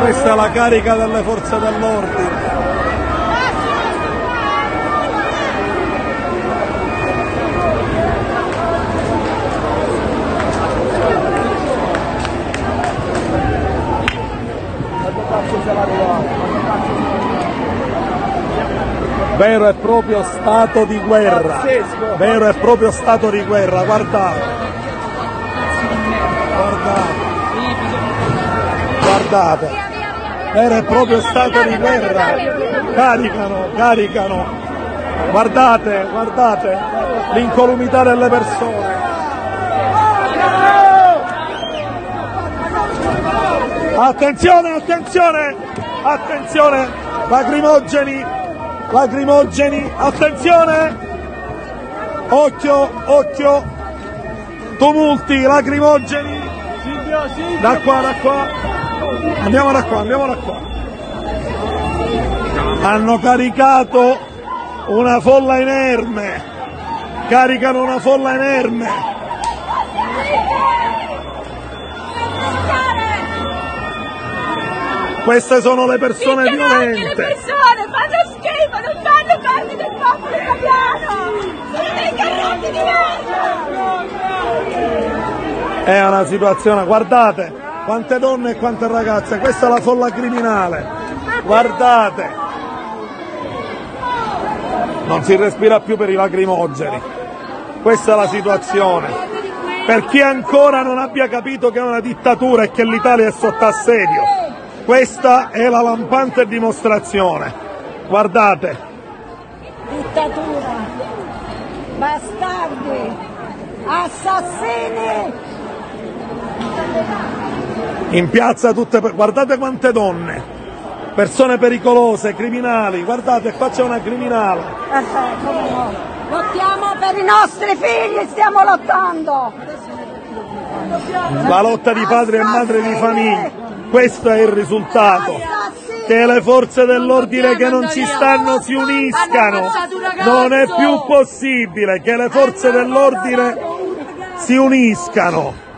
Questa è la carica delle forze dell'ordine. Vero e proprio stato di guerra. Vero e proprio stato di guerra, guardate. Guardate. Guardate. Vero e proprio stato di guerra. Caricano, caricano. Guardate, guardate l'incolumità delle persone. Attenzione, attenzione, attenzione, lacrimogeni, lacrimogeni, attenzione, occhio, occhio, tumulti, lacrimogeni, da qua, da qua, andiamo da qua, andiamo da qua. Hanno caricato una folla inerme, caricano una folla inerme. Queste sono le persone Picchiano anche le violente. persone, fanno schifo, non fanno parte del popolo italiano! Sono dei carrotti di merda! È una situazione, guardate quante donne e quante ragazze, questa è la folla criminale, guardate. Non si respira più per i lacrimogeni, questa è la situazione. Per chi ancora non abbia capito che è una dittatura e che l'Italia è sotto assedio, questa è la lampante dimostrazione. Guardate, dittatura, bastardi, assassini, in piazza tutte, guardate quante donne, persone pericolose, criminali, guardate qua c'è una criminale. Eh, come no? Lottiamo per i nostri figli, stiamo lottando. La lotta di padri e madri di famiglia, questo è il risultato. Che le forze dell'ordine che non ci stanno si uniscano. Non è più possibile che le forze dell'ordine si uniscano.